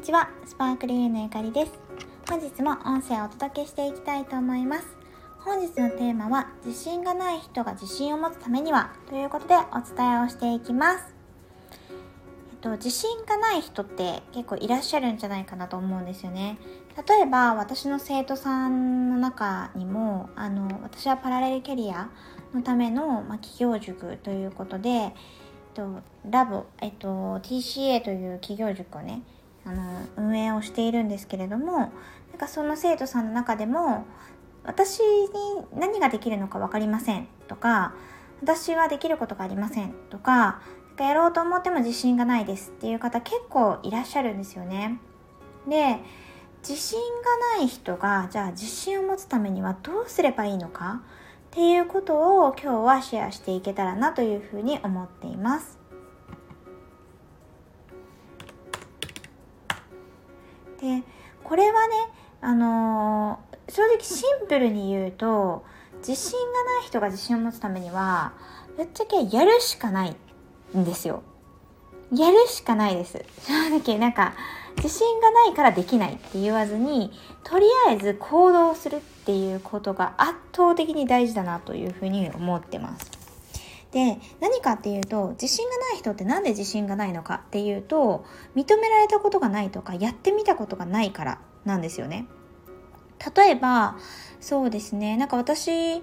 にちは、スパークリーのゆかりです。本日も音声をお届けしていきたいと思います。本日のテーマは、自信がない人が自信を持つためにはということでお伝えをしていきます。えっと、自信がない人って結構いらっしゃるんじゃないかなと思うんですよね。例えば、私の生徒さんの中にも、あの、私はパラレルキャリアのための、まあ、企業塾ということで、えっと、ラボ、えっと、TCA という企業塾をね、あの、運営をしているんですけれども、なんかその生徒さんの中でも、私に何ができるのか分かりませんとか、私はできることがありませんとか、かやろうと思っても自信がないですっていう方結構いらっしゃるんですよね。で、自信がない人が、じゃあ自信を持つためにはどうすればいいのかっていうことを今日はシェアしていけたらなというふうに思っています。でこれはねあのー、正直シンプルに言うと自信がない人が自信を持つためにはぶっちゃけやるしかないんですよ。やるしかないです。正直なんか自信がないからできないって言わずにとりあえず行動するっていうことが圧倒的に大事だなというふうに思ってます。で、何かっていうと、自信がない人ってなんで自信がないのかっていうと、認められたことがないとか、やってみたことがないからなんですよね。例えば、そうですね、なんか私、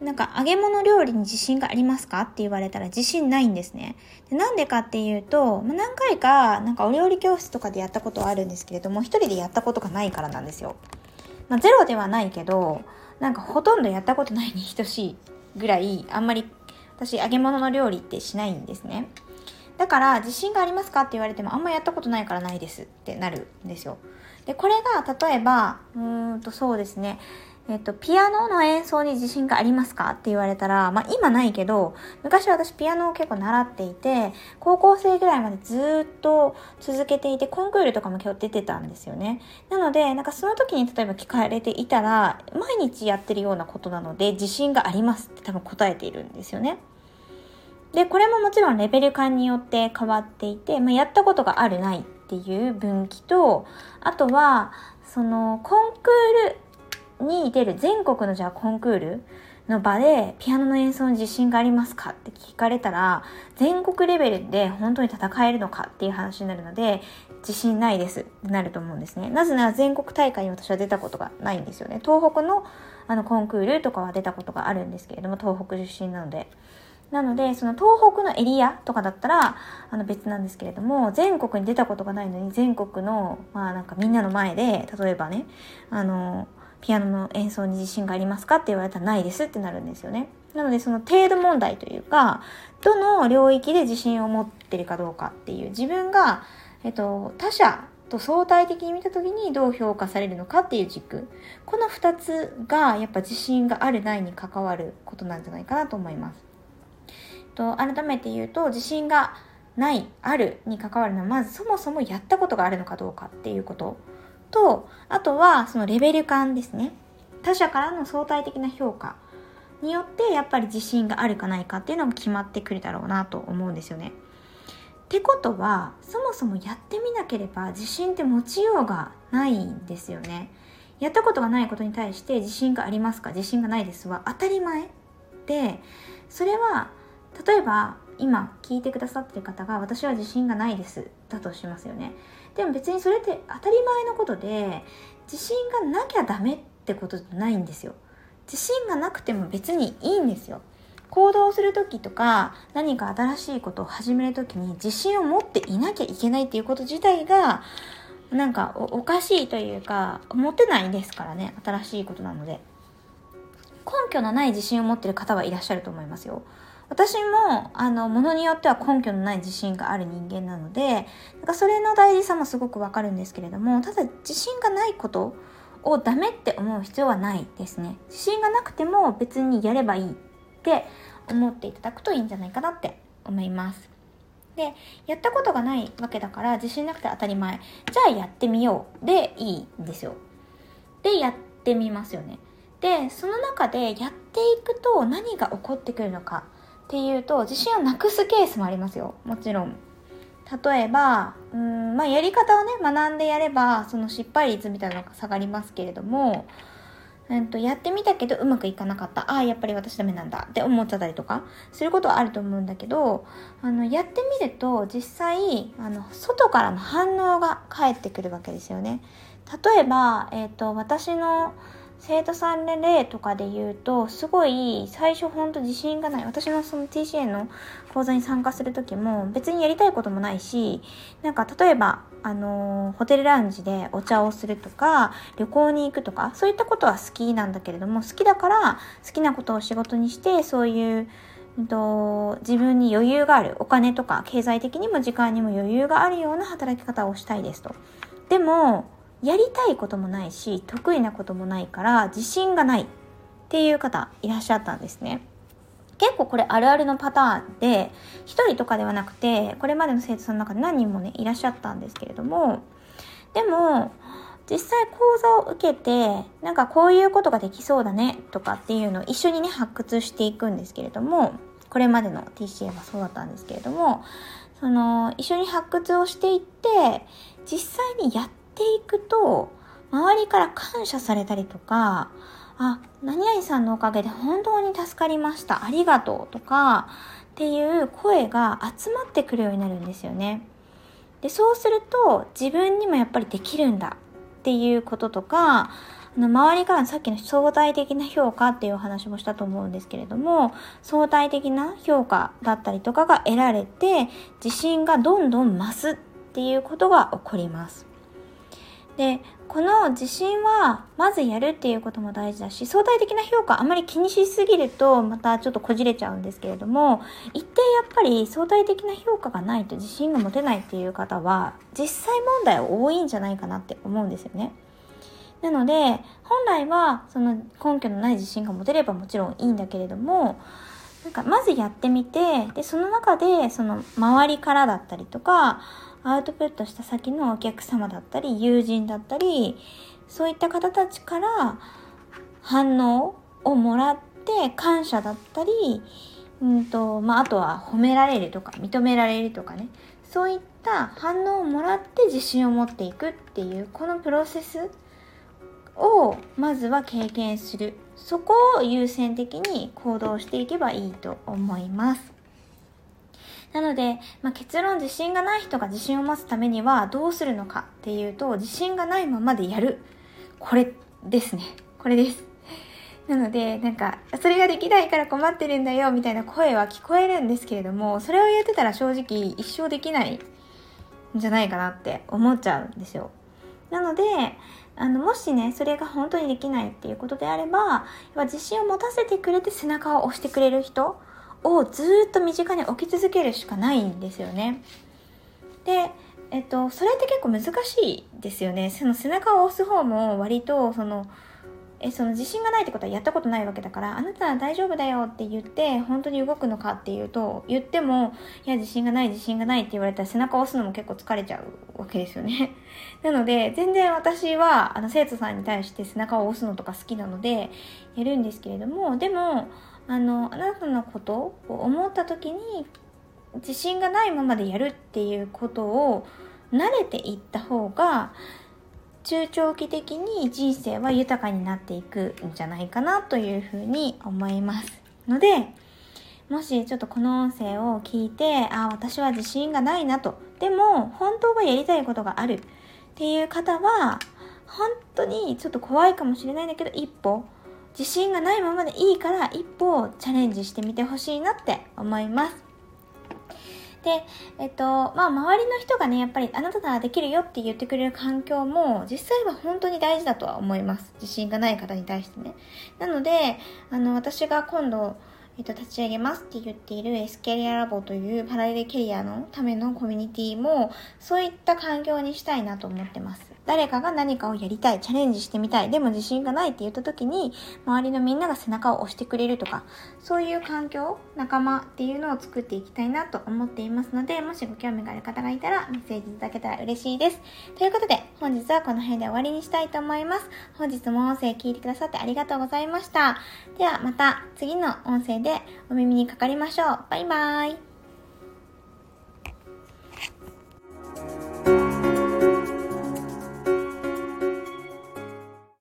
なんか揚げ物料理に自信がありますかって言われたら自信ないんですね。でなんでかっていうと、まあ、何回かなんかお料理教室とかでやったことはあるんですけれども、一人でやったことがないからなんですよ。まあ、ゼロではないけど、なんかほとんどやったことないに等しいぐらい、あんまり私揚げ物の料理ってしないんですね。だから自信がありますかって言われてもあんまやったことないからないですってなるんですよ。で、これが例えば、うんとそうですね。えっと、ピアノの演奏に自信がありますかって言われたら、まあ今ないけど、昔私ピアノを結構習っていて、高校生ぐらいまでずっと続けていて、コンクールとかも今日出てたんですよね。なので、なんかその時に例えば聞かれていたら、毎日やってるようなことなので、自信がありますって多分答えているんですよね。で、これももちろんレベル感によって変わっていて、まあ、やったことがあるないっていう分岐と、あとは、その、コンクールに出る全国のじゃあコンクールの場でピアノの演奏に自信がありますかって聞かれたら全国レベルで本当に戦えるのかっていう話になるので自信ないですってなると思うんですね。なぜなら全国大会に私は出たことがないんですよね。東北のあのコンクールとかは出たことがあるんですけれども東北出身なので。なので、その東北のエリアとかだったら、あの別なんですけれども、全国に出たことがないのに、全国の、まあなんかみんなの前で、例えばね、あの、ピアノの演奏に自信がありますかって言われたらないですってなるんですよね。なのでその程度問題というか、どの領域で自信を持ってるかどうかっていう自分が、えっと、他者と相対的に見た時にどう評価されるのかっていう軸。この2つがやっぱ自信があるないに関わることなんじゃないかなと思います。と改めて言うと自信がない、あるに関わるのはまずそもそもやったことがあるのかどうかっていうこと。と、あとはそのレベル感ですね。他者からの相対的な評価によってやっぱり自信があるかないかっていうのも決まってくるだろうなと思うんですよね。ってことはそもそもやってみなければ自信って持ちようがないんですよね。やったことがないことに対して自信がありますか？自信がないですは当たり前でそれは例えば今聞いてくださってる方が私は自信がないですだとしますよね。でも別にそれって当たり前のことで自信がなきゃダメってことじゃないんですよ。自信がなくても別にいいんですよ。行動する時とか何か新しいことを始める時に自信を持っていなきゃいけないっていうこと自体がなんかおかしいというか持てないですからね新しいことなので。根拠のない自信を持ってる方はいらっしゃると思いますよ。私も、あの、ものによっては根拠のない自信がある人間なので、なんかそれの大事さもすごくわかるんですけれども、ただ自信がないことをダメって思う必要はないですね。自信がなくても別にやればいいって思っていただくといいんじゃないかなって思います。で、やったことがないわけだから自信なくて当たり前。じゃあやってみようでいいんですよ。で、やってみますよね。で、その中でやっていくと何が起こってくるのかっていうと自信をなくすケースもありますよもちろん例えば、うん、まあ、やり方をね、学んでやれば、その失敗率みたいなのが下がりますけれども、うんと、やってみたけどうまくいかなかった。ああ、やっぱり私ダメなんだって思っちゃったりとか、することはあると思うんだけど、あの、やってみると、実際、あの、外からの反応が返ってくるわけですよね。例えば、えっ、ー、と、私の、生徒さんで例とかで言うと、すごい最初ほんと自信がない。私のその TCA の講座に参加する時も別にやりたいこともないし、なんか例えば、あの、ホテルラウンジでお茶をするとか、旅行に行くとか、そういったことは好きなんだけれども、好きだから好きなことを仕事にして、そういう、と自分に余裕があるお金とか経済的にも時間にも余裕があるような働き方をしたいですと。でもやりたいこともないし得意なこともないから自信がないっていう方いらっしゃったんですね。結構これあるあるのパターンで1人とかではなくてこれまでの生徒さんの中で何人もねいらっしゃったんですけれどもでも実際講座を受けてなんかこういうことができそうだねとかっていうのを一緒にね発掘していくんですけれどもこれまでの TCA はそうだったんですけれどもその一緒に発掘をしていって実際にやってっていくと、周りから感謝されたりとか、あ、何々さんのおかげで本当に助かりました。ありがとうとか、っていう声が集まってくるようになるんですよね。で、そうすると自分にもやっぱりできるんだっていうこととか、あの周りからのさっきの相対的な評価っていうお話もしたと思うんですけれども、相対的な評価だったりとかが得られて、自信がどんどん増すっていうことが起こります。でこの自信はまずやるっていうことも大事だし相対的な評価あまり気にしすぎるとまたちょっとこじれちゃうんですけれども一定やっぱり相対的な評価がないと自信が持てないっていう方は実際問題多いんじゃないかなって思うんですよね。なので本来はその根拠のない自信が持てればもちろんいいんだけれどもなんかまずやってみてでその中でその周りからだったりとかアウトプットした先のお客様だったり友人だったりそういった方たちから反応をもらって感謝だったり、うんとまあ、あとは褒められるとか認められるとかね。そういった反応をもらって自信を持っていくっていうこのプロセスをまずは経験する。そこを優先的に行動していけばいいと思います。なので、まあ、結論自信がない人が自信を持つためにはどうするのかっていうと自信がないままでやる。これですね。これです。なのでなんかそれができないから困ってるんだよみたいな声は聞こえるんですけれどもそれを言ってたら正直一生できないんじゃないかなって思っちゃうんですよ。なのであのもしねそれが本当にできないっていうことであれば自信を持たせてくれて背中を押してくれる人をずっと身近に置き続けるしかないんですよね。で、えっと、それって結構難しいですよね。その背中を押す方も割とそのえその自信がないってことはやったことないわけだからあなたは大丈夫だよって言って本当に動くのかっていうと言ってもいや自信がない自信がないって言われたら背中を押すのも結構疲れちゃうわけですよね なので全然私はあの生徒さんに対して背中を押すのとか好きなのでやるんですけれどもでもあのあなたのことを思った時に自信がないままでやるっていうことを慣れていった方が中長期的に人生は豊かになっていくんじゃないかなというふうに思いますのでもしちょっとこの音声を聞いてあ私は自信がないなと。でも本当はやりたいことがあるっていう方は本当にちょっと怖いかもしれないんだけど一歩自信がないままでいいから一歩チャレンジしてみてほしいなって思います。で、えっと、まあ、周りの人がね、やっぱりあなたならできるよって言ってくれる環境も、実際は本当に大事だとは思います。自信がない方に対してね。なので、あの、私が今度、えっと、立ち上げますって言っているエスキャリアラボというパラレルキャリアのためのコミュニティも、そういった環境にしたいなと思ってます。誰かが何かをやりたい、チャレンジしてみたい、でも自信がないって言った時に、周りのみんなが背中を押してくれるとか、そういう環境、仲間っていうのを作っていきたいなと思っていますので、もしご興味がある方がいたらメッセージいただけたら嬉しいです。ということで、本日はこの辺で終わりにしたいと思います。本日も音声聞いてくださってありがとうございました。ではまた次の音声でお耳にかかりましょう。バイバーイ。